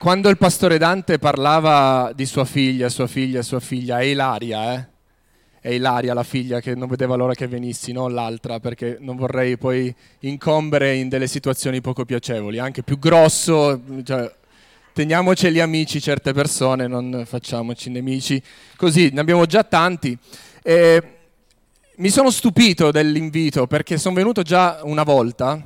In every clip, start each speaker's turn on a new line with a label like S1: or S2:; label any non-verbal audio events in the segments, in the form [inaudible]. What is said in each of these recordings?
S1: Quando il pastore Dante parlava di sua figlia, sua figlia, sua figlia, è Ilaria, eh? È Ilaria la figlia che non vedeva l'ora che venissi, non l'altra, perché non vorrei poi incombere in delle situazioni poco piacevoli. Anche più grosso, cioè, teniamoceli amici certe persone, non facciamoci nemici. Così, ne abbiamo già tanti. E mi sono stupito dell'invito perché sono venuto già una volta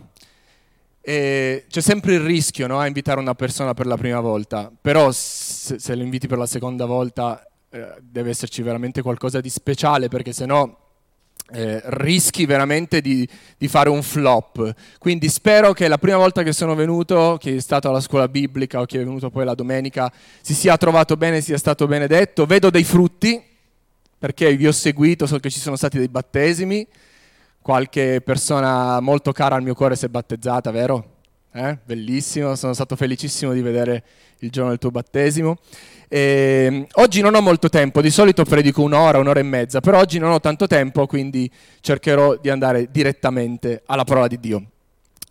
S1: e c'è sempre il rischio no, a invitare una persona per la prima volta, però se, se lo inviti per la seconda volta eh, deve esserci veramente qualcosa di speciale perché sennò eh, rischi veramente di, di, fare un flop. Quindi spero che la prima volta che sono venuto, che è stato alla scuola biblica o che è venuto poi la domenica, si sia trovato bene, sia stato benedetto. Vedo dei frutti perché vi ho seguito, so che ci sono stati dei battesimi qualche persona molto cara al mio cuore si è battezzata, vero? Eh? Bellissimo, sono stato felicissimo di vedere il giorno del tuo battesimo. E, ehm, oggi non ho molto tempo, di solito predico un'ora, un'ora e mezza, però oggi non ho tanto tempo, quindi cercherò di andare direttamente alla parola di Dio.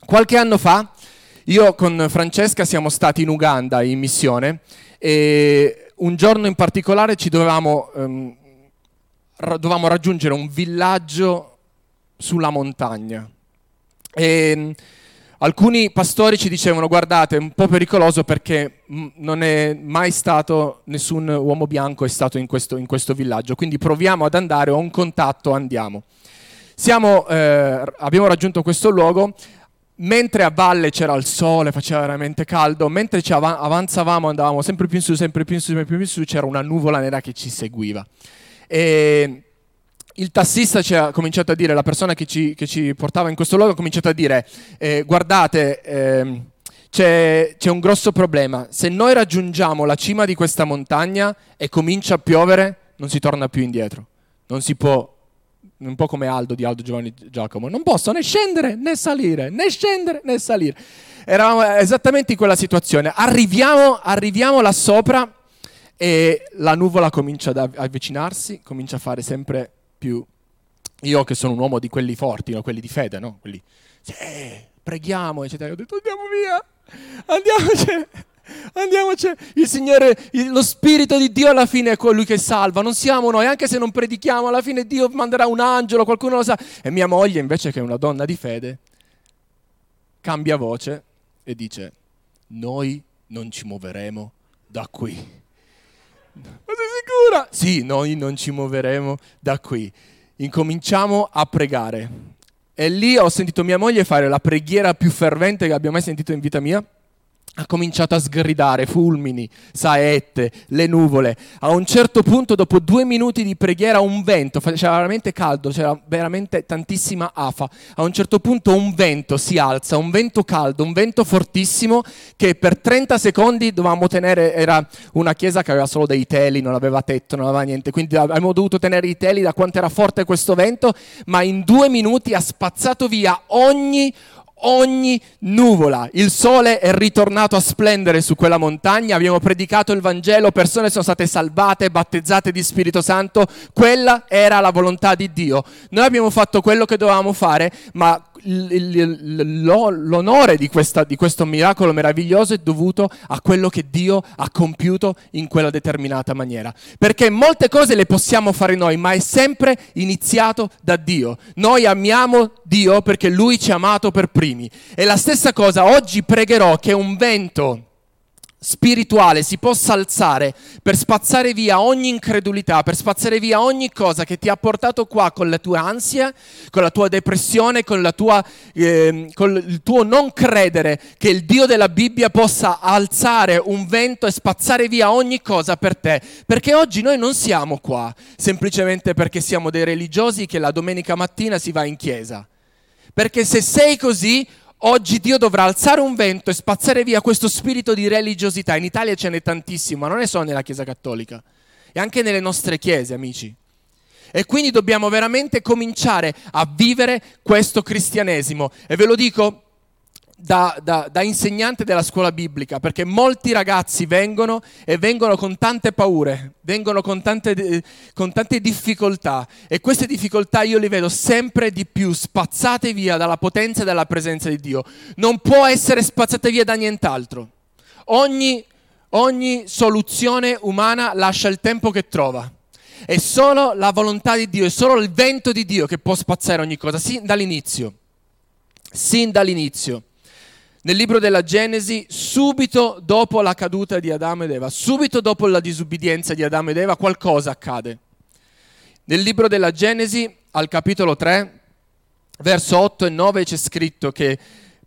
S1: Qualche anno fa io con Francesca siamo stati in Uganda in missione e un giorno in particolare ci dovevamo, um, dovevamo raggiungere un villaggio sulla montagna. E mm, alcuni pastori ci dicevano guardate è un po' pericoloso perché mm, non è mai stato nessun uomo bianco è stato in questo, in questo villaggio, quindi proviamo ad andare, ho un contatto, andiamo. Siamo, eh, abbiamo raggiunto questo luogo, mentre a valle c'era il sole, faceva veramente caldo, mentre av- avanzavamo, andavamo sempre più in su, sempre più in su, sempre più in su, c'era una nuvola nera che ci seguiva. E il tassista ci ha cominciato a dire, la persona che ci, che ci portava in questo luogo ha cominciato a dire, eh, guardate, eh, c'è, c'è un grosso problema, se noi raggiungiamo la cima di questa montagna e comincia a piovere, non si torna più indietro, non si può un po' come Aldo di Aldo Giovanni Giacomo, non posso né scendere né salire, né scendere né salire. Eravamo esattamente in quella situazione. Arriviamo, arriviamo là sopra e la nuvola comincia ad avvicinarsi, comincia a fare sempre più io che sono un uomo di quelli forti, no? quelli di fede, no? Quelli, sì, preghiamo, eccetera. Ho detto andiamo via, andiamoci, [laughs] andiamoci. Il Signore, lo Spirito di Dio alla fine è colui che salva, non siamo noi, anche se non predichiamo, alla fine Dio manderà un angelo, qualcuno lo sa. E mia moglie, invece che è una donna di fede, cambia voce e dice, noi non ci muoveremo da qui ma sei sicura? Sì, noi non ci muoveremo da qui. Incominciamo a pregare. E lì ho sentito mia moglie fare la preghiera più fervente che abbia mai sentito in vita mia ha cominciato a sgridare fulmini, saette, le nuvole. A un certo punto, dopo due minuti di preghiera, un vento, faceva veramente caldo, c'era veramente tantissima afa. A un certo punto un vento si alza, un vento caldo, un vento fortissimo che per 30 secondi dovevamo tenere, era una chiesa che aveva solo dei teli, non aveva tetto, non aveva niente, quindi abbiamo dovuto tenere i teli da quanto era forte questo vento, ma in due minuti ha spazzato via ogni ogni nuvola. Il sole è ritornato a splendere su quella montagna, abbiamo predicato il Vangelo, persone sono state salvate, battezzate di Spirito Santo, quella era la volontà di Dio. Noi abbiamo fatto quello che dovevamo fare, ma l'onore di, questa, di, questo miracolo meraviglioso è dovuto a quello che Dio ha compiuto in quella determinata maniera. Perché molte cose le possiamo fare noi, ma è sempre iniziato da Dio. Noi amiamo Dio perché Lui ci ha amato per primi. E la stessa cosa, oggi pregherò che un vento spirituale si possa alzare per spazzare via ogni incredulità, per spazzare via ogni cosa che ti ha portato qua con la tua ansia, con la tua depressione, con, la tua, eh, con il tuo non credere che il Dio della Bibbia possa alzare un vento e spazzare via ogni cosa per te. Perché oggi noi non siamo qua semplicemente perché siamo dei religiosi che la domenica mattina si va in chiesa. Perché se sei così, Oggi Dio dovrà alzare un vento e spazzare via questo spirito di religiosità. In Italia ce n'è tantissimo, ma non è solo nella Chiesa Cattolica, è anche nelle nostre chiese, amici. E quindi dobbiamo veramente cominciare a vivere questo cristianesimo. E ve lo dico da, da, da, insegnante della scuola biblica, perché molti ragazzi vengono e vengono con tante paure, vengono con tante, con tante difficoltà e queste difficoltà io le vedo sempre di più spazzate via dalla potenza e dalla presenza di Dio. Non può essere spazzate via da nient'altro. Ogni Ogni soluzione umana lascia il tempo che trova. È solo la volontà di Dio, è solo il vento di Dio che può spazzare ogni cosa, sin dall'inizio. Sin dall'inizio. Nel libro della Genesi, subito dopo la caduta di Adamo ed Eva, subito dopo la disubbidienza di Adamo ed Eva, qualcosa accade. Nel libro della Genesi, al capitolo 3, verso 8 e 9, c'è scritto che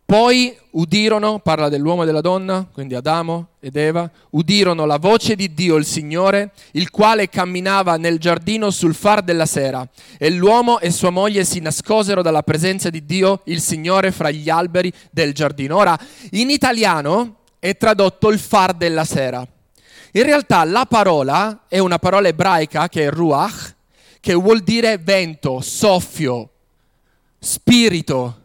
S1: poi udirono, parla dell'uomo e della donna, quindi Adamo ed Eva, udirono la voce di Dio il Signore, il quale camminava nel giardino sul far della sera, e l'uomo e sua moglie si nascosero dalla presenza di Dio il Signore fra gli alberi del giardino. Ora, in italiano è tradotto il far della sera. In realtà la parola è una parola ebraica che è ruach, che vuol dire vento, soffio, spirito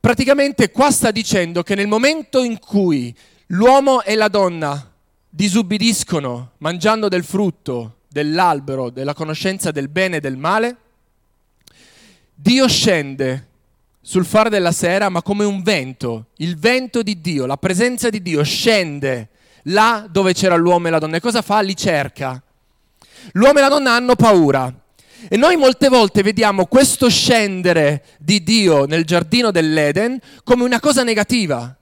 S1: Praticamente qua sta dicendo che nel momento in cui l'uomo e la donna disubbidiscono mangiando del frutto dell'albero della conoscenza del bene e del male, Dio scende sul fare della sera, ma come un vento, il vento di Dio, la presenza di Dio scende là dove c'era l'uomo e la donna. E cosa fa? Li cerca. L'uomo e la donna hanno paura. E noi molte volte vediamo questo scendere di Dio nel giardino dell'Eden come una cosa negativa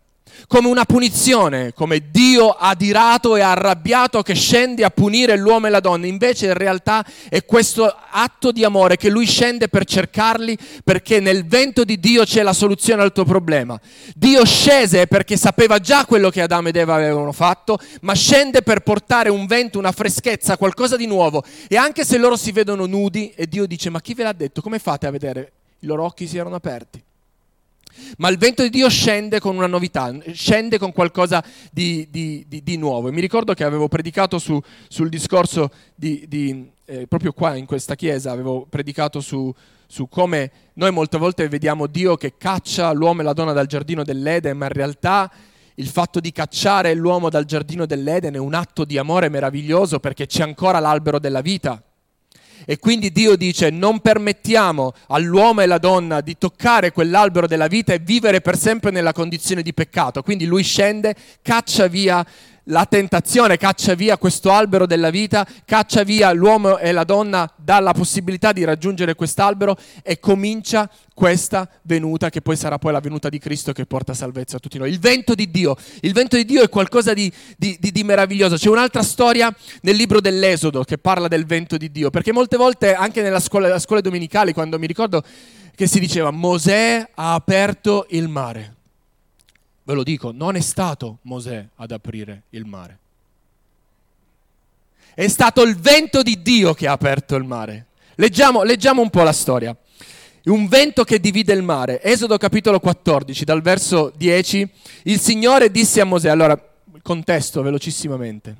S1: come una punizione, come Dio adirato e arrabbiato che scende a punire l'uomo e la donna. Invece in realtà è questo atto di amore che lui scende per cercarli perché nel vento di Dio c'è la soluzione al tuo problema. Dio scese perché sapeva già quello che Adamo ed Eva avevano fatto, ma scende per portare un vento, una freschezza, qualcosa di nuovo. E anche se loro si vedono nudi e Dio dice ma chi ve l'ha detto? Come fate a vedere? I loro occhi si erano aperti. Ma il vento di Dio scende con una novità, scende con qualcosa di, di, di, di nuovo. E mi ricordo che avevo predicato su, sul discorso di, eh, proprio qua in questa chiesa, avevo predicato su, su come noi molte volte vediamo Dio che caccia l'uomo e la donna dal giardino dell'Eden, ma in realtà il fatto di cacciare l'uomo dal giardino dell'Eden è un atto di amore meraviglioso perché c'è ancora l'albero della vita e quindi Dio dice non permettiamo all'uomo e alla donna di toccare quell'albero della vita e vivere per sempre nella condizione di peccato. Quindi lui scende, caccia via la tentazione caccia via questo albero della vita, caccia via l'uomo e la donna dalla possibilità di raggiungere quest'albero e comincia questa venuta che poi sarà poi la venuta di Cristo che porta salvezza a tutti noi. Il vento di Dio, il vento di Dio è qualcosa di, di, di, di meraviglioso. C'è un'altra storia nel libro dell'Esodo che parla del vento di Dio, perché molte volte anche nella scuola, scuole domenicali, quando mi ricordo che si diceva Mosè ha aperto il mare. Ve lo dico, non è stato Mosè ad aprire il mare. È stato il vento di Dio che ha aperto il mare. Leggiamo, leggiamo un po' la storia. Un vento che divide il mare. Esodo capitolo 14, dal verso 10. Il Signore disse a Mosè, allora, contesto velocissimamente.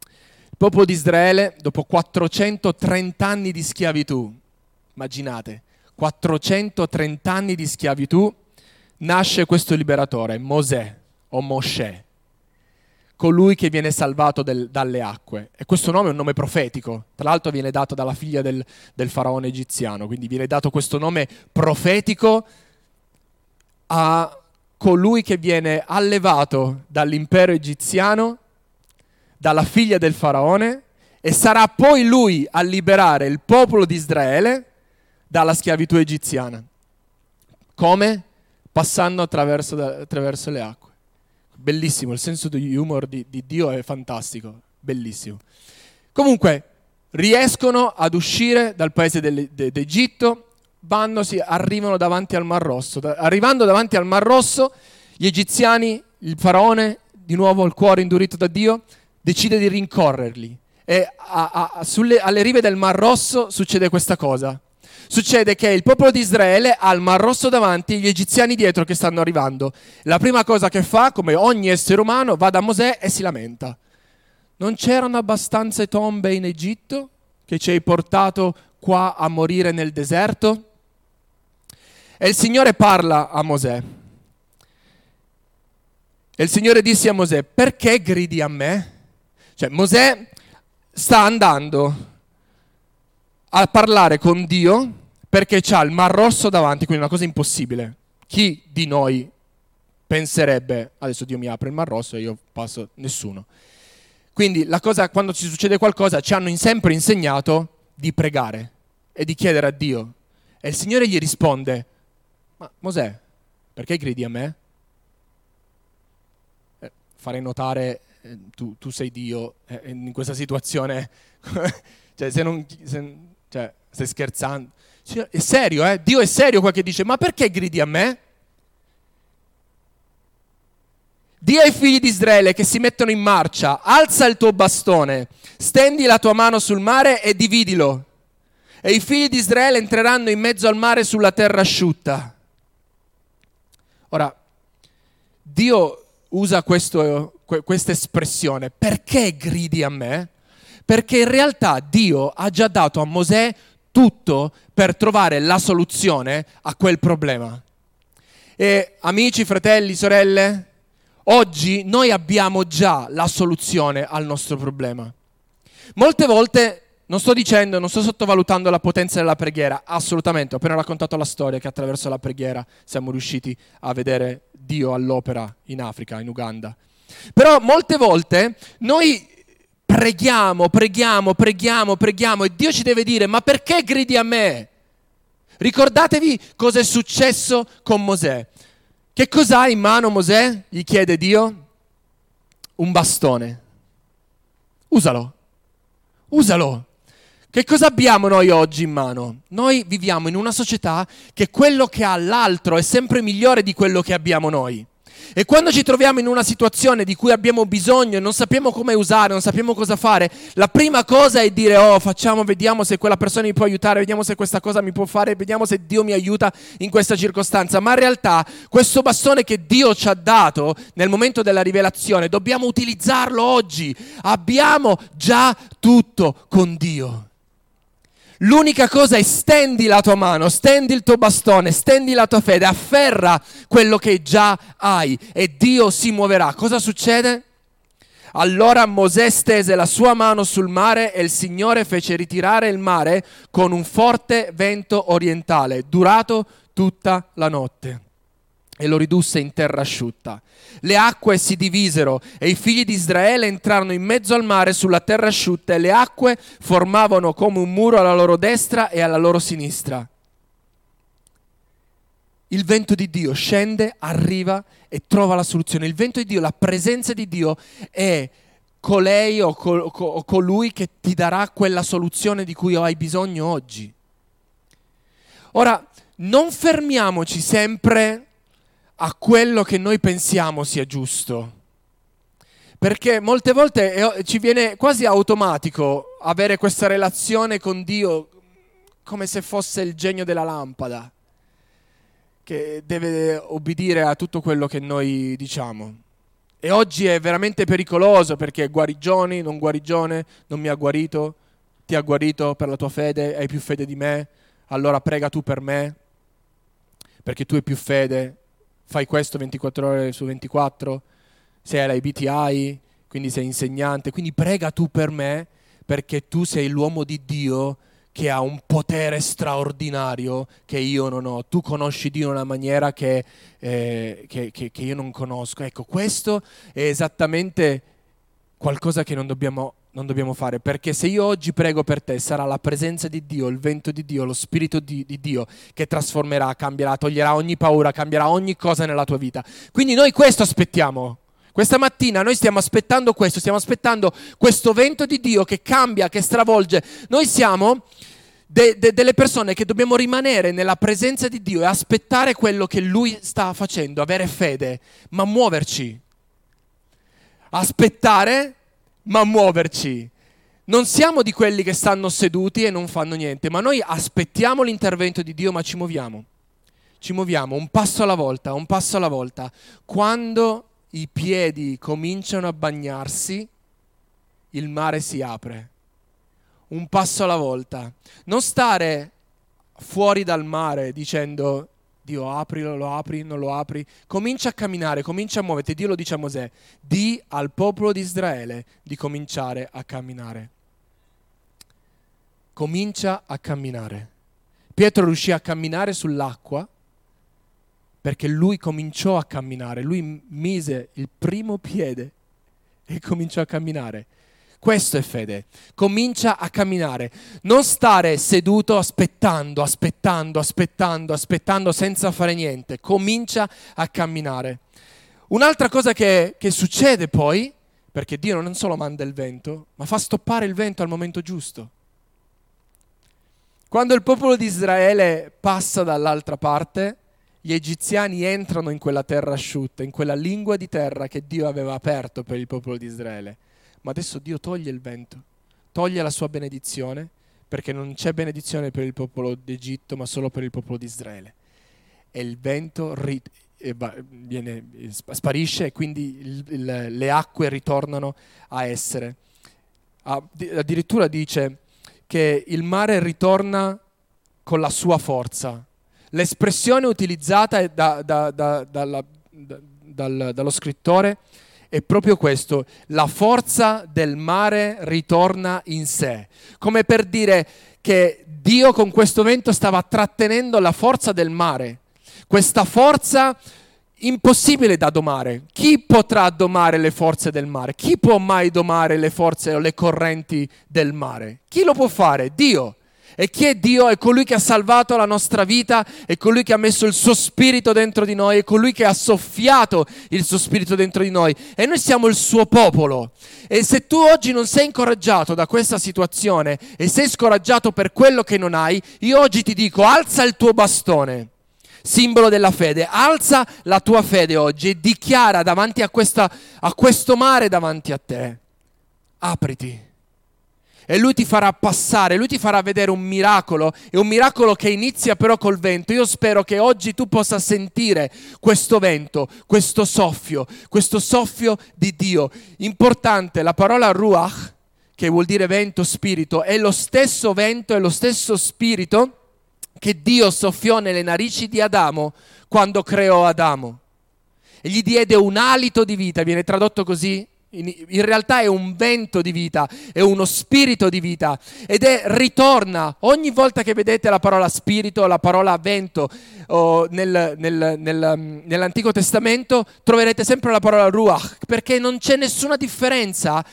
S1: Il popolo di Israele, dopo 430 anni di schiavitù, immaginate, 430 anni di schiavitù, nasce questo liberatore, Mosè o Mosè, colui che viene salvato del, dalle acque. E questo nome è un nome profetico, tra l'altro viene dato dalla figlia del, del faraone egiziano, quindi viene dato questo nome profetico a colui che viene allevato dall'impero egiziano, dalla figlia del faraone, e sarà poi lui a liberare il popolo di Israele dalla schiavitù egiziana. Come? Passando attraverso, attraverso le acque. Bellissimo, il senso di humor di, di Dio è fantastico, bellissimo. Comunque, riescono ad uscire dal paese d'Egitto, vanno, si, arrivano davanti al Mar Rosso. Arrivando davanti al Mar Rosso, gli egiziani, il faraone, di nuovo il cuore indurito da Dio, decide di rincorrerli. E a, a, sulle, alle rive del Mar Rosso succede questa cosa succede che il popolo di Israele ha il Mar Rosso davanti e gli egiziani dietro che stanno arrivando. La prima cosa che fa, come ogni essere umano, va da Mosè e si lamenta. Non c'erano abbastanza tombe in Egitto che ci hai portato qua a morire nel deserto? E il Signore parla a Mosè. E il Signore disse a Mosè, perché gridi a me? Cioè Mosè sta andando a parlare con Dio perché c'ha il Mar Rosso davanti, quindi una cosa impossibile. Chi di noi penserebbe adesso Dio mi apre il mar rosso e io passo nessuno. Quindi la cosa, quando ci succede qualcosa, ci hanno sempre insegnato di pregare e di chiedere a Dio. E il Signore gli risponde, ma Mosè, perché gridi a me? Eh, farei notare, eh, tu, tu, sei Dio, eh, in questa situazione, [laughs] cioè, se non, se, cioè, stai scherzando. È serio, eh? Dio è serio qua che dice, ma perché gridi a me? Dio ai figli di Israele che si mettono in marcia, alza il tuo bastone, stendi la tua mano sul mare e dividilo. E i figli di Israele entreranno in mezzo al mare sulla terra asciutta. Ora, Dio usa questo, questa espressione, perché gridi a me? Perché in realtà Dio ha già dato a Mosè tutto per trovare la soluzione a quel problema. E amici, fratelli, sorelle, oggi noi abbiamo già la soluzione al nostro problema. Molte volte non sto dicendo, non sto sottovalutando la potenza della preghiera, assolutamente. Ho appena raccontato la storia che attraverso la preghiera siamo riusciti a vedere Dio all'opera in Africa, in Uganda. Però molte volte noi preghiamo, preghiamo, preghiamo, preghiamo e Dio ci deve dire, ma perché gridi a me? Ricordatevi cosa è successo con Mosè. Che cos'ha in mano Mosè? Gli chiede Dio. Un bastone. Usalo. Usalo. Che cosa abbiamo noi oggi in mano? Noi viviamo in una società che quello che ha l'altro è sempre migliore di quello che abbiamo noi. E quando ci troviamo in una situazione di cui abbiamo bisogno e non sappiamo come usare, non sappiamo cosa fare, la prima cosa è dire, oh, facciamo, vediamo se quella persona mi può aiutare, vediamo se questa cosa mi può fare, vediamo se Dio mi aiuta in questa circostanza. Ma in realtà questo bastone che Dio ci ha dato nel momento della rivelazione, dobbiamo utilizzarlo oggi. Abbiamo già tutto con Dio. L'unica cosa è stendi la tua mano, stendi il tuo bastone, stendi la tua fede, afferra quello che già hai e Dio si muoverà. Cosa succede? Allora Mosè stese la sua mano sul mare e il Signore fece ritirare il mare con un forte vento orientale, durato tutta la notte e lo ridusse in terra asciutta. Le acque si divisero e i figli di Israele entrarono in mezzo al mare sulla terra asciutta e le acque formavano come un muro alla loro destra e alla loro sinistra. Il vento di Dio scende, arriva e trova la soluzione. Il vento di Dio, la presenza di Dio è colei o, colui che ti darà quella soluzione di cui hai bisogno oggi. Ora, non fermiamoci sempre a quello che noi pensiamo sia giusto. Perché molte volte ci viene quasi automatico avere questa relazione con Dio come se fosse il genio della lampada, che deve obbedire a tutto quello che noi diciamo. E oggi è veramente pericoloso perché guarigioni, non guarigione, non mi ha guarito, ti ha guarito per la tua fede, hai più fede di me, allora prega tu per me, perché tu hai più fede fai questo 24 ore su 24, sei alla IBTI, quindi sei insegnante, quindi prega tu per me perché tu sei l'uomo di Dio che ha un potere straordinario che io non ho. Tu conosci Dio in una maniera che, eh, che, che, che io non conosco. Ecco, questo è esattamente qualcosa che non dobbiamo non dobbiamo fare, perché se io oggi prego per te sarà la presenza di Dio, il vento di Dio, lo spirito di, di, Dio che trasformerà, cambierà, toglierà ogni paura, cambierà ogni cosa nella tua vita. Quindi noi questo aspettiamo. Questa mattina noi stiamo aspettando questo, stiamo aspettando questo vento di Dio che cambia, che stravolge. Noi siamo de, de, delle persone che dobbiamo rimanere nella presenza di Dio e aspettare quello che Lui sta facendo, avere fede, ma muoverci. Aspettare ma muoverci. Non siamo di quelli che stanno seduti e non fanno niente, ma noi aspettiamo l'intervento di Dio, ma ci muoviamo. Ci muoviamo un passo alla volta, un passo alla volta. Quando i piedi cominciano a bagnarsi, il mare si apre. Un passo alla volta. Non stare fuori dal mare dicendo Dio aprilo, lo apri, non lo apri. Comincia a camminare, comincia a muoverti. Dio lo dice a Mosè, di al popolo di Israele di cominciare a camminare. Comincia a camminare. Pietro riuscì a camminare sull'acqua perché lui cominciò a camminare, lui mise il primo piede e cominciò a camminare. Questo è fede. Comincia a camminare. Non stare seduto aspettando, aspettando, aspettando, aspettando senza fare niente. Comincia a camminare. Un'altra cosa che, che succede poi, perché Dio non solo manda il vento, ma fa stoppare il vento al momento giusto. Quando il popolo di Israele passa dall'altra parte, gli egiziani entrano in quella terra asciutta, in quella lingua di terra che Dio aveva aperto per il popolo di Israele ma adesso Dio toglie il vento, toglie la sua benedizione, perché non c'è benedizione per il popolo d'Egitto, ma solo per il popolo di Israele. E il vento ri- viene, sparisce e quindi il, il, le acque ritornano a essere. Addirittura dice che il mare ritorna con la sua forza. L'espressione utilizzata da, da, da, dalla, dal, dallo scrittore è proprio questo, la forza del mare ritorna in sé, come per dire che Dio con questo vento stava trattenendo la forza del mare, questa forza impossibile da domare. Chi potrà domare le forze del mare? Chi può mai domare le forze o le correnti del mare? Chi lo può fare? Dio. E chi è Dio? È colui che ha salvato la nostra vita, è colui che ha messo il suo spirito dentro di noi, è colui che ha soffiato il suo spirito dentro di noi. E noi siamo il suo popolo. E se tu oggi non sei incoraggiato da questa situazione e sei scoraggiato per quello che non hai, io oggi ti dico alza il tuo bastone simbolo della fede. Alza la tua fede oggi e dichiara davanti a, questa, a, questo mare davanti a te. Apriti e lui ti farà passare, lui ti farà vedere un miracolo, è un miracolo che inizia però col vento. Io spero che oggi tu possa sentire questo vento, questo soffio, questo soffio di Dio. Importante, la parola ruach, che vuol dire vento, spirito, è lo stesso vento, è lo stesso spirito che Dio soffiò nelle narici di Adamo quando creò Adamo. E gli diede un alito di vita, viene tradotto così in, realtà è un vento di vita, è uno spirito di vita ed è ritorna. Ogni volta che vedete la parola spirito, la parola vento oh, nel, nel, nel, mm, nell'Antico Testamento troverete sempre la parola ruach perché non c'è nessuna differenza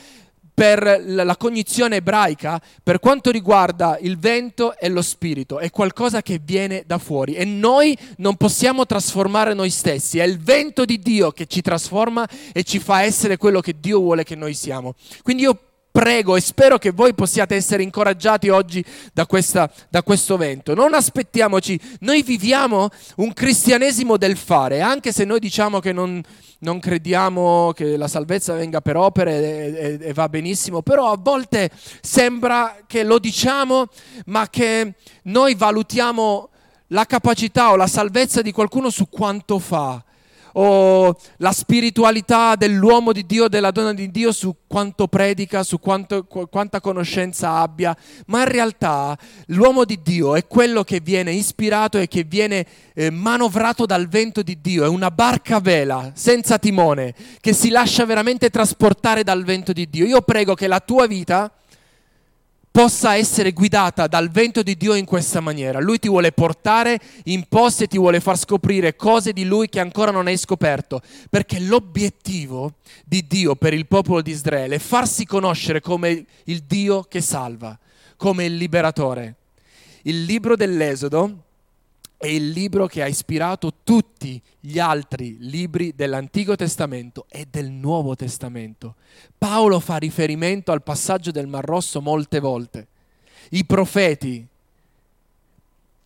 S1: per la cognizione ebraica, per quanto riguarda il vento e lo spirito, è qualcosa che viene da fuori e noi non possiamo trasformare noi stessi, è il vento di Dio che ci trasforma e ci fa essere quello che Dio vuole che noi siamo. Quindi io prego e spero che voi possiate essere incoraggiati oggi da, questa, da, questo vento. Non aspettiamoci, noi viviamo un cristianesimo del fare, anche se noi diciamo che non, non crediamo che la salvezza venga per opere e, e, e va benissimo, però a volte sembra che lo diciamo, ma che noi valutiamo la capacità o la salvezza di qualcuno su quanto fa o la spiritualità dell'uomo di Dio, della donna di Dio su quanto predica, su quanto, quanta conoscenza abbia, ma in realtà l'uomo di Dio è quello che viene ispirato e che viene eh, manovrato dal vento di Dio, è una barca a vela senza timone che si lascia veramente trasportare dal vento di Dio. Io prego che la tua vita possa essere guidata dal vento di Dio in questa maniera. Lui ti vuole portare in posto e ti vuole far scoprire cose di Lui che ancora non hai scoperto, perché l'obiettivo di Dio per il popolo di Israele è farsi conoscere come il Dio che salva, come il liberatore. Il libro dell'Esodo è il libro che ha ispirato tutti gli altri libri dell'Antico Testamento e del Nuovo Testamento. Paolo fa riferimento al passaggio del Mar Rosso molte volte. I profeti,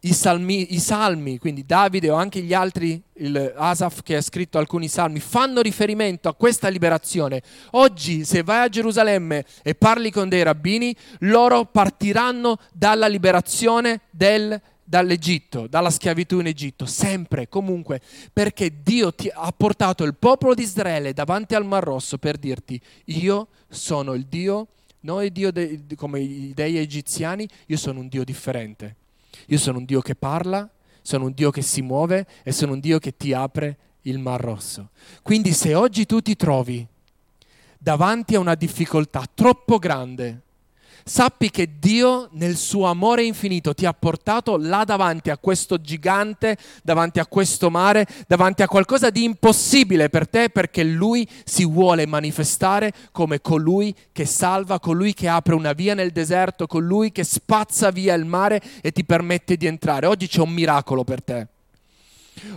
S1: i salmi, i salmi, quindi Davide o anche gli altri, il Asaf che ha scritto alcuni salmi, fanno riferimento a questa liberazione. Oggi se vai a Gerusalemme e parli con dei rabbini, loro partiranno dalla liberazione del dall'Egitto, dalla schiavitù in Egitto, sempre, comunque, perché Dio ti ha portato il popolo di Israele davanti al Mar Rosso per dirti, io sono il Dio, non Dio de, come i dei egiziani, io sono un Dio differente. Io sono un Dio che parla, sono un Dio che si muove e sono un Dio che ti apre il Mar Rosso. Quindi se oggi tu ti trovi davanti a una difficoltà troppo grande, sappi che Dio nel suo amore infinito ti ha portato là davanti a questo gigante, davanti a questo mare, davanti a qualcosa di impossibile per te perché Lui si vuole manifestare come colui che salva, colui che apre una via nel deserto, colui che spazza via il mare e ti permette di entrare. Oggi c'è un miracolo per te.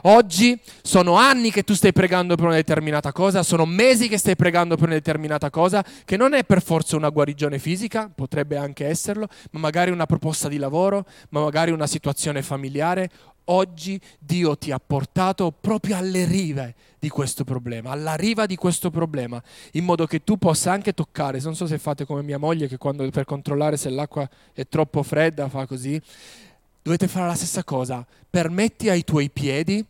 S1: Oggi sono anni che tu stai pregando per una determinata cosa, sono mesi che stai pregando per una determinata cosa, che non è per forza una guarigione fisica, potrebbe anche esserlo, ma magari una proposta di lavoro, ma magari una situazione familiare. Oggi Dio ti ha portato proprio alle rive di questo problema, alla riva di questo problema, in modo che tu possa anche toccare, non so se fate come mia moglie che quando per controllare se l'acqua è troppo fredda fa così, dovete fare la stessa cosa. Permetti ai tuoi piedi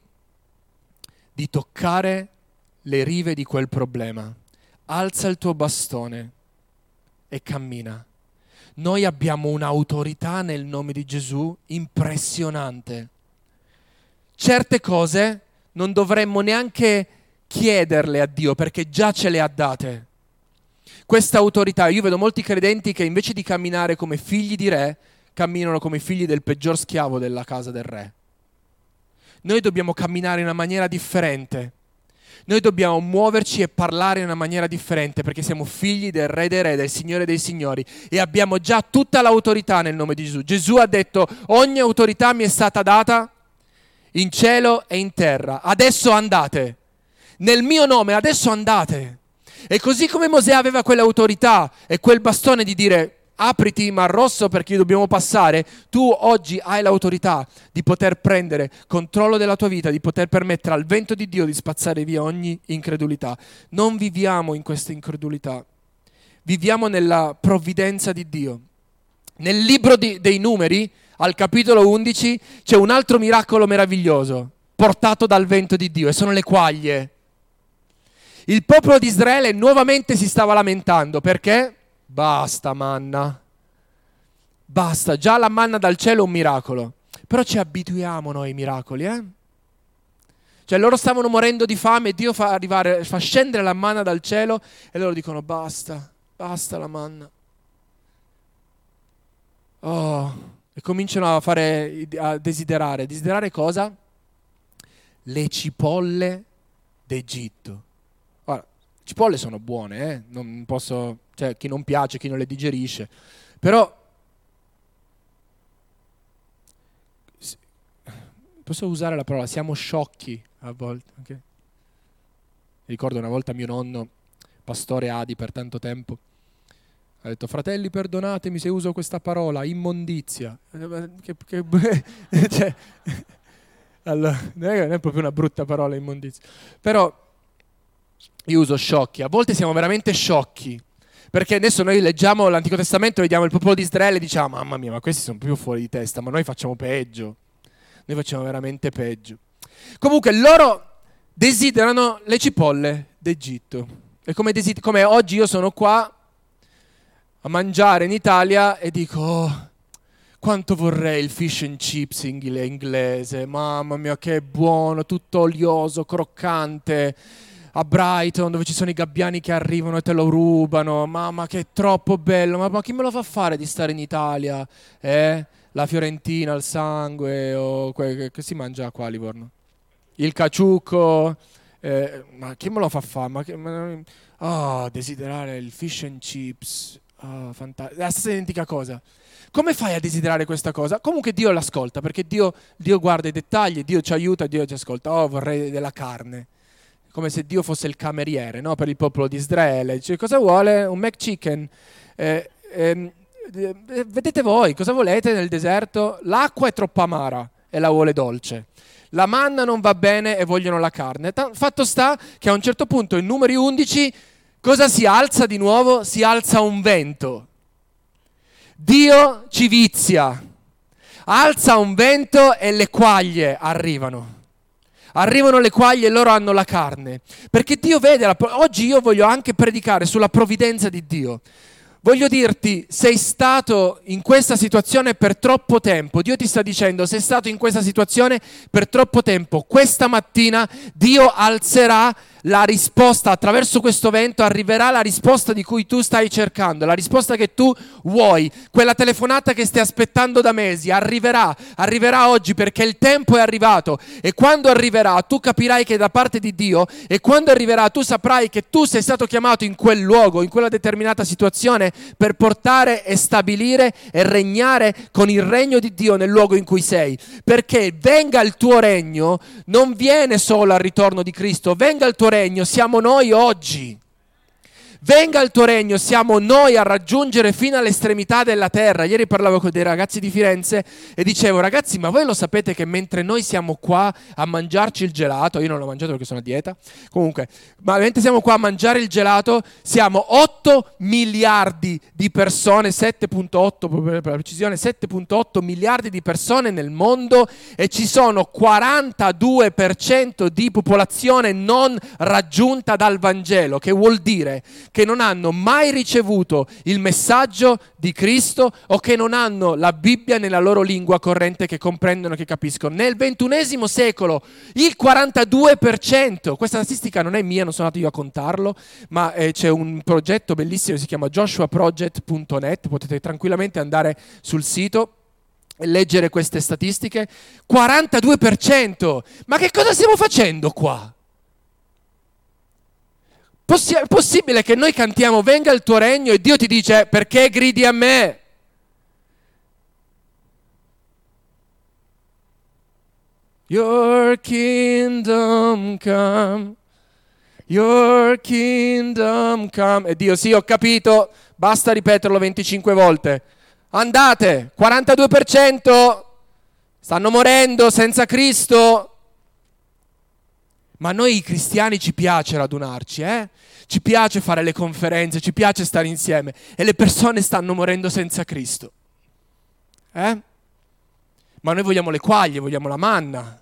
S1: di toccare le rive di quel problema. Alza il tuo bastone e cammina. Noi abbiamo un'autorità nel nome di Gesù impressionante. Certe cose non dovremmo neanche chiederle a Dio perché già ce le ha date. Questa autorità, io vedo molti credenti che invece di camminare come figli di re, camminano come figli del peggior schiavo della casa del re. Noi dobbiamo camminare in una maniera differente. Noi dobbiamo muoverci e parlare in una maniera differente perché siamo figli del Re dei Re, del Signore dei Signori e abbiamo già tutta l'autorità nel nome di Gesù. Gesù ha detto ogni autorità mi è stata data in cielo e in terra. Adesso andate. Nel mio nome, adesso andate. E così come Mosè aveva quell'autorità e quel bastone di dire apriti Mar Rosso perché dobbiamo passare, tu oggi hai l'autorità di poter prendere controllo della tua vita, di poter permettere al vento di Dio di spazzare via ogni incredulità. Non viviamo in questa incredulità, viviamo nella provvidenza di Dio. Nel libro di, dei numeri, al capitolo 11, c'è un altro miracolo meraviglioso portato dal vento di Dio e sono le quaglie. Il popolo di Israele nuovamente si stava lamentando perché? Basta manna. Basta, già la manna dal cielo è un miracolo. Però ci abituiamo noi ai miracoli, eh? Cioè loro stavano morendo di fame e Dio fa, arrivare, fa scendere la manna dal cielo e loro dicono basta, basta la manna. Oh, e cominciano a, fare, a desiderare. Desiderare cosa? Le cipolle d'Egitto. Cipolle sono buone, eh? non posso cioè chi non piace, chi non le digerisce, però posso usare la parola, siamo sciocchi a volte. Okay? Ricordo una volta mio nonno, pastore Adi per tanto tempo, ha detto fratelli perdonatemi se uso questa parola, immondizia. Che, che, [laughs] cioè, [laughs] allora, non è proprio una brutta parola immondizia, però io uso sciocchi, a volte siamo veramente sciocchi perché adesso noi leggiamo l'Antico Testamento, vediamo il popolo di Israele e diciamo, mamma mia, ma questi sono più fuori di testa, ma noi facciamo peggio. Noi facciamo veramente peggio. Comunque loro desiderano le cipolle d'Egitto. E come, desid- come oggi io sono qua a mangiare in Italia e dico, oh, quanto vorrei il fish and chips inglese, mamma mia che buono, tutto olioso, croccante a Brighton dove ci sono i gabbiani che arrivano e te lo rubano. Mamma che è troppo bello, ma, ma chi me lo fa fare di stare in Italia? Eh? La Fiorentina, il sangue, o que- che si mangia qua a Livorno? Il caciucco. Eh, ma chi me lo fa fare? Ma, che, ma, oh, desiderare il fish and chips. Oh, fantastico. La stessa identica cosa. Come fai a desiderare questa cosa? Comunque Dio l'ascolta, perché Dio, Dio guarda i dettagli, Dio ci aiuta, Dio ci ascolta. Oh, vorrei della carne come se Dio fosse il cameriere no? per il popolo di Israele. Dice, cosa vuole? Un McChicken. Eh, ehm, eh, vedete voi, cosa volete nel deserto? L'acqua è troppo amara e la vuole dolce. La manna non va bene e vogliono la carne. Fatto sta che a un certo punto, in numeri 11, cosa si alza di nuovo? Si alza un vento. Dio ci vizia. Alza un vento e le quaglie arrivano arrivano le quaglie e loro hanno la carne. Perché Dio vede, la, oggi io voglio anche predicare sulla provvidenza di Dio. Voglio dirti, sei stato in questa situazione per troppo tempo. Dio ti sta dicendo, sei stato in questa situazione per troppo tempo. Questa mattina Dio alzerà la risposta, attraverso questo vento arriverà la risposta di cui tu stai cercando, la risposta che tu vuoi, quella telefonata che stai aspettando da mesi, arriverà, arriverà oggi perché il tempo è arrivato. E quando arriverà tu capirai che è da parte di Dio e quando arriverà tu saprai che tu sei stato chiamato in quel luogo, in quella determinata situazione per portare e stabilire e regnare con il regno di Dio nel luogo in cui sei, perché venga il tuo regno non viene solo al ritorno di Cristo, venga il tuo regno, siamo noi oggi. Venga il tuo regno, siamo noi a raggiungere fino all'estremità della terra. Ieri parlavo con dei ragazzi di Firenze e dicevo, ragazzi, ma voi lo sapete che mentre noi siamo qua a mangiarci il gelato, io non l'ho mangiato perché sono a dieta, comunque, ma mentre siamo qua a mangiare il gelato, siamo 8 miliardi di persone, 7.8 per la precisione, 7.8 miliardi di persone nel mondo e ci sono 42% di popolazione non raggiunta dal Vangelo, che vuol dire che non hanno mai ricevuto il messaggio di Cristo o che non hanno la Bibbia nella loro lingua corrente che comprendono, che capiscono. Nel ventunesimo secolo il 42%, questa statistica non è mia, non sono andato io a contarlo, ma eh, c'è un progetto bellissimo che si chiama joshuaproject.net, potete tranquillamente andare sul sito e leggere queste statistiche. 42%! Ma che cosa stiamo facendo qua? Possi- è possibile che noi cantiamo venga il tuo regno e Dio ti dice perché gridi a me? Your kingdom come, your kingdom come. E Dio sì, ho capito, basta ripeterlo 25 volte. Andate, 42% stanno morendo senza Cristo. Ma noi cristiani ci piace radunarci, eh? Ci piace fare le conferenze, ci piace stare insieme e le persone stanno morendo senza Cristo. Eh? Ma noi vogliamo le quaglie, vogliamo la manna.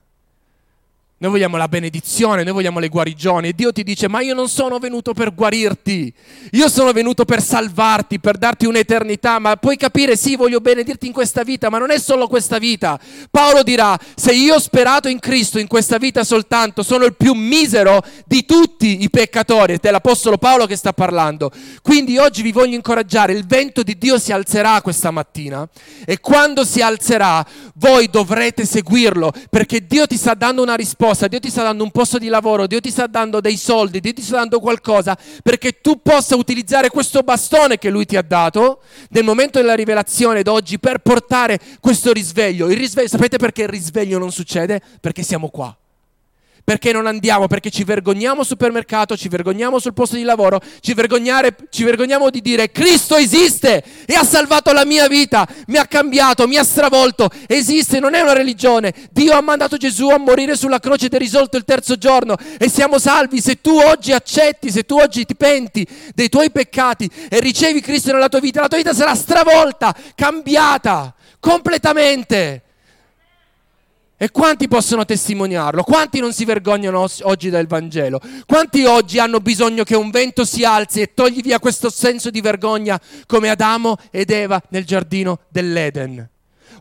S1: Noi vogliamo la benedizione, noi vogliamo le guarigioni. E Dio ti dice ma io non sono venuto per guarirti, io sono venuto per salvarti, per darti un'eternità, ma puoi capire sì voglio benedirti in questa vita, ma non è solo questa vita. Paolo dirà se io ho sperato in Cristo in questa vita soltanto, sono il più misero di tutti i peccatori, ed è l'Apostolo Paolo che sta parlando. Quindi oggi vi voglio incoraggiare, il vento di Dio si alzerà questa mattina. E quando si alzerà voi dovrete seguirlo perché Dio ti sta dando una risposta qualcosa, Dio ti sta dando un posto di lavoro, Dio ti sta dando dei soldi, Dio ti sta dando qualcosa perché tu possa utilizzare questo bastone che Lui ti ha dato nel momento della rivelazione d'oggi per portare questo risveglio. Risveglio, sapete perché il risveglio non succede? Perché siamo qua. Perché non andiamo? Perché ci vergogniamo al supermercato, ci vergogniamo sul posto di lavoro, ci, ci vergogniamo di dire Cristo esiste e ha salvato la mia vita, mi ha cambiato, mi ha stravolto, esiste, non è una religione. Dio ha mandato Gesù a morire sulla croce ed è risolto il terzo giorno e siamo salvi. Se tu oggi accetti, se tu oggi ti penti dei tuoi peccati e ricevi Cristo nella tua vita, la tua vita sarà stravolta, cambiata completamente. E quanti possono testimoniarlo? Quanti non si vergognano oggi del Vangelo? Quanti oggi hanno bisogno che un vento si alzi e togli via questo senso di vergogna come Adamo ed Eva nel giardino dell'Eden?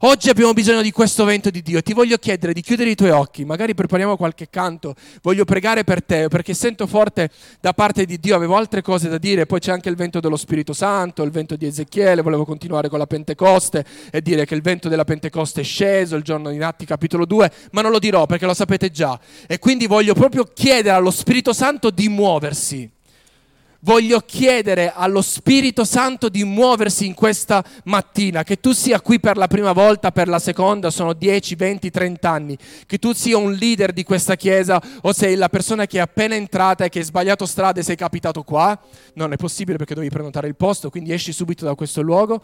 S1: Oggi abbiamo bisogno di questo vento di Dio. Ti voglio chiedere di chiudere i tuoi occhi, magari prepariamo qualche canto. Voglio pregare per te perché sento forte da parte di Dio. Avevo altre cose da dire, poi c'è anche il vento dello Spirito Santo, il vento di Ezechiele. Volevo continuare con la Pentecoste e dire che il vento della Pentecoste è sceso il giorno di Natti, capitolo 2, ma non lo dirò perché lo sapete già. E quindi voglio proprio chiedere allo Spirito Santo di muoversi voglio chiedere allo Spirito Santo di muoversi in questa mattina, che tu sia qui per la prima volta, per la seconda, sono 10, 20, 30 anni, che tu sia un leader di questa chiesa o sei la persona che è appena entrata e che hai sbagliato strada e sei capitato qua, non è possibile perché devi prenotare il posto, quindi esci subito da questo luogo.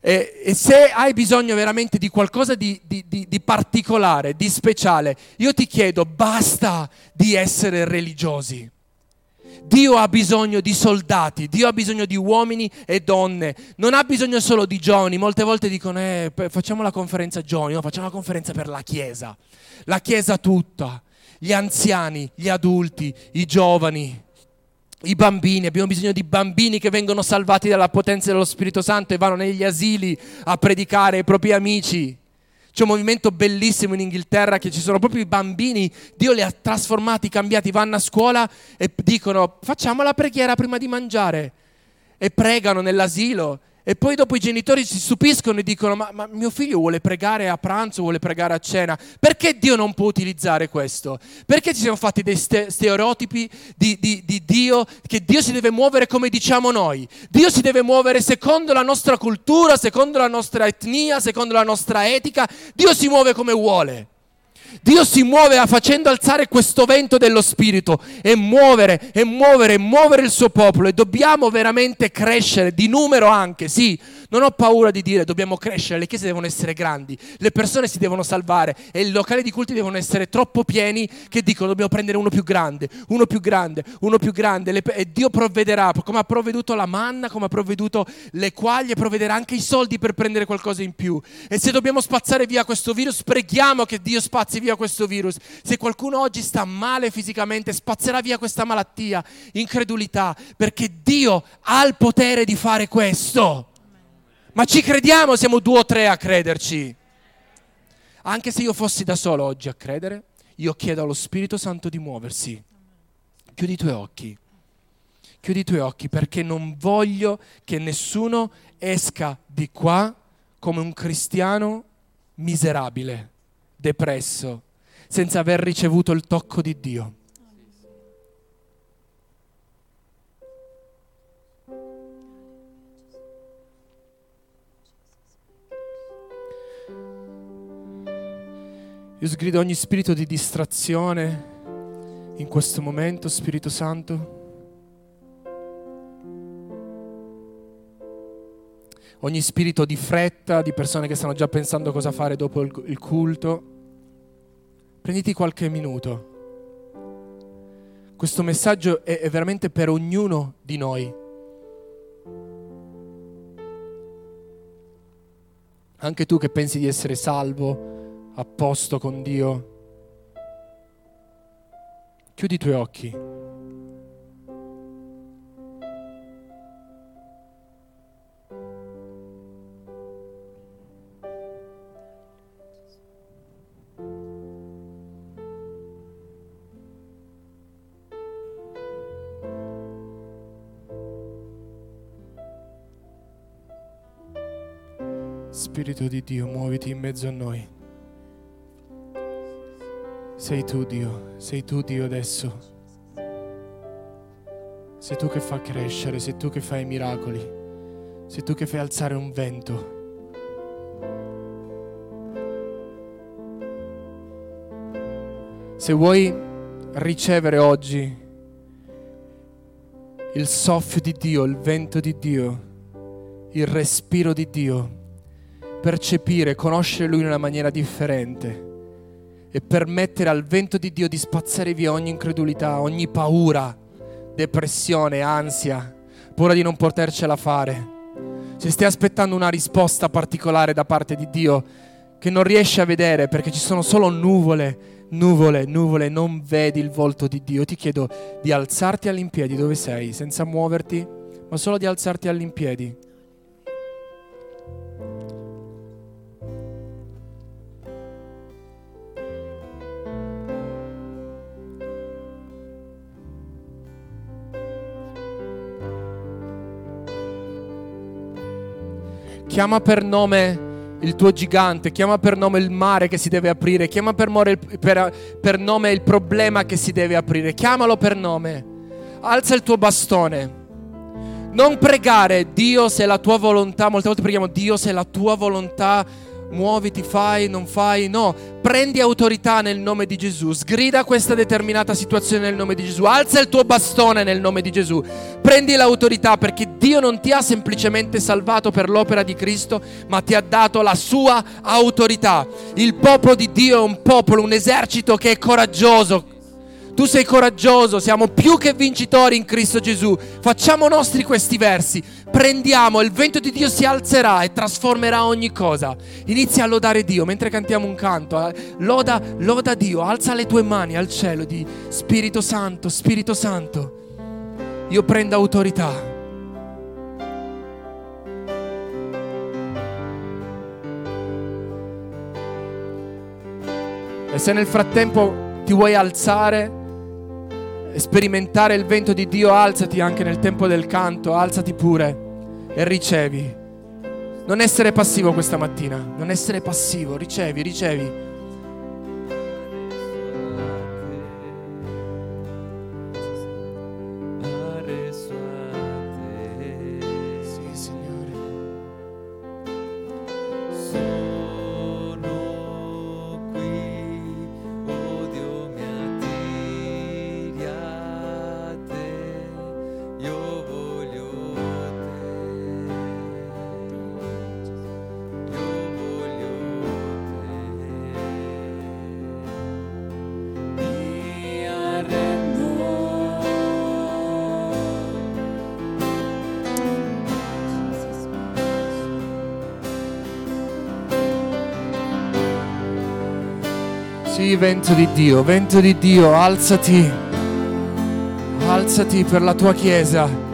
S1: E, e, se hai bisogno veramente di qualcosa di, di, di, di, particolare, di speciale, io ti chiedo, basta di essere religiosi. Dio ha bisogno di soldati, Dio ha bisogno di uomini e donne, non ha bisogno solo di giovani. Molte volte dicono, eh, facciamo la conferenza giovani, no, facciamo la conferenza per la Chiesa, la Chiesa tutta, gli anziani, gli adulti, i giovani, i bambini, abbiamo bisogno di bambini che vengono salvati dalla potenza dello Spirito Santo e vanno negli asili a predicare ai propri amici. C'è un movimento bellissimo in Inghilterra che ci sono proprio i bambini, Dio li ha trasformati, cambiati, vanno a scuola e dicono facciamo la preghiera prima di mangiare. E pregano nell'asilo e poi dopo i genitori si stupiscono e dicono ma, ma, mio figlio vuole pregare a pranzo, vuole pregare a cena. Perché Dio non può utilizzare questo? Perché ci siamo fatti dei ste- stereotipi di, di, di Dio, che Dio si deve muovere come diciamo noi. Dio si deve muovere secondo la nostra cultura, secondo la nostra etnia, secondo la nostra etica. Dio si muove come vuole. Dio si muove facendo alzare questo vento dello Spirito e muovere, e muovere, e muovere il suo popolo. E dobbiamo veramente crescere di numero anche, sì, non ho paura di dire dobbiamo crescere, le chiese devono essere grandi, le persone si devono salvare e i locali di culti devono essere troppo pieni che dicono dobbiamo prendere uno più grande, uno più grande, uno più grande e Dio provvederà, come ha provveduto la manna, come ha provveduto le quaglie, provvederà anche i soldi per prendere qualcosa in più. E se dobbiamo spazzare via questo virus, preghiamo che Dio spazzi via questo virus. Se qualcuno oggi sta male fisicamente, spazzerà via questa malattia, incredulità, perché Dio ha il potere di fare questo. Ma ci crediamo, siamo due o tre a crederci. Anche se io fossi da solo oggi a credere, io chiedo allo Spirito Santo di muoversi. Chiudi i tuoi occhi. Chiudi i tuoi occhi perché non voglio che nessuno esca di qua come un cristiano miserabile, depresso, senza aver ricevuto il tocco di Dio. Io sgrido ogni spirito di distrazione in questo momento, Spirito Santo. Ogni spirito di fretta, di persone che stanno già pensando cosa fare dopo il, culto. Prenditi qualche minuto. Questo messaggio è veramente per ognuno di noi. Anche tu che pensi di essere salvo, a posto con Dio. Chiudi i tuoi occhi. Spirito di Dio, muoviti in mezzo a noi. Sei tu Dio, sei tu Dio adesso. Sei tu che fa crescere, sei tu che fai miracoli, sei tu che fai alzare un vento. Se vuoi ricevere oggi il soffio di Dio, il vento di Dio, il respiro di Dio, percepire, conoscere Lui in una maniera differente e permettere al vento di Dio di spazzare via ogni incredulità, ogni paura, depressione, ansia, paura di non potercela fare. Se stai aspettando una risposta particolare da parte di Dio che non riesci a vedere perché ci sono solo nuvole, nuvole, nuvole, non vedi il volto di Dio, ti chiedo di alzarti all'impiedi dove sei, senza muoverti, ma solo di alzarti all'impiedi chiama per nome il tuo gigante, chiama per nome il mare che si deve aprire, chiama per, per, per nome il problema che si deve aprire, chiamalo per nome, alza il tuo bastone. Non pregare Dio se la tua volontà, molte volte preghiamo Dio se la tua volontà muoviti, fai, non fai, no, prendi autorità nel nome di Gesù, sgrida questa determinata situazione nel nome di Gesù, alza il tuo bastone nel nome di Gesù, prendi l'autorità perché Dio non ti ha semplicemente salvato per l'opera di Cristo, ma ti ha dato la sua autorità. Il popolo di Dio è un popolo, un esercito che è coraggioso, tu sei coraggioso, siamo più che vincitori in Cristo Gesù. Facciamo nostri questi versi. Prendiamo, il vento di Dio si alzerà e trasformerà ogni cosa. Inizia a lodare Dio mentre cantiamo un canto. Eh. Loda, loda Dio, alza le tue mani al cielo di Spirito Santo, Spirito Santo. Io prendo autorità.
S2: E se nel frattempo ti vuoi alzare sperimentare il vento di Dio, alzati anche nel tempo del canto, alzati pure e ricevi. Non essere passivo questa mattina, non essere passivo, ricevi, ricevi. Vento di Dio, vento di Dio, alzati, alzati per la tua chiesa.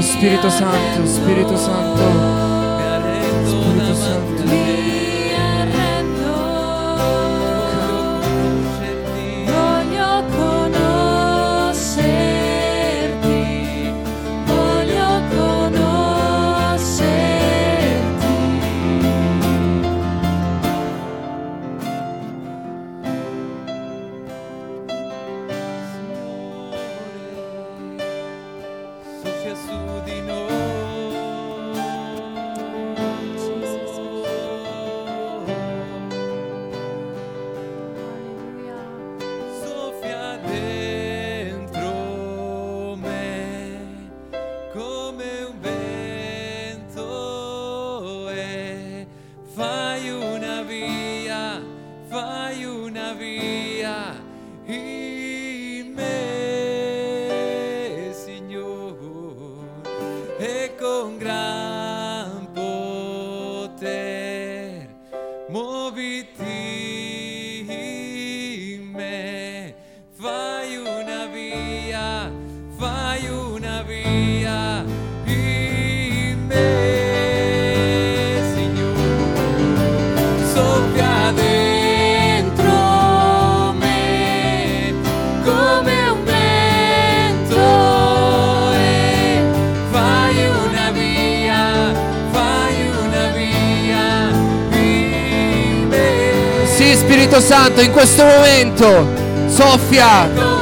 S2: Spirito Santo, Spirito Santo. Spirito Santo in questo momento. Soffia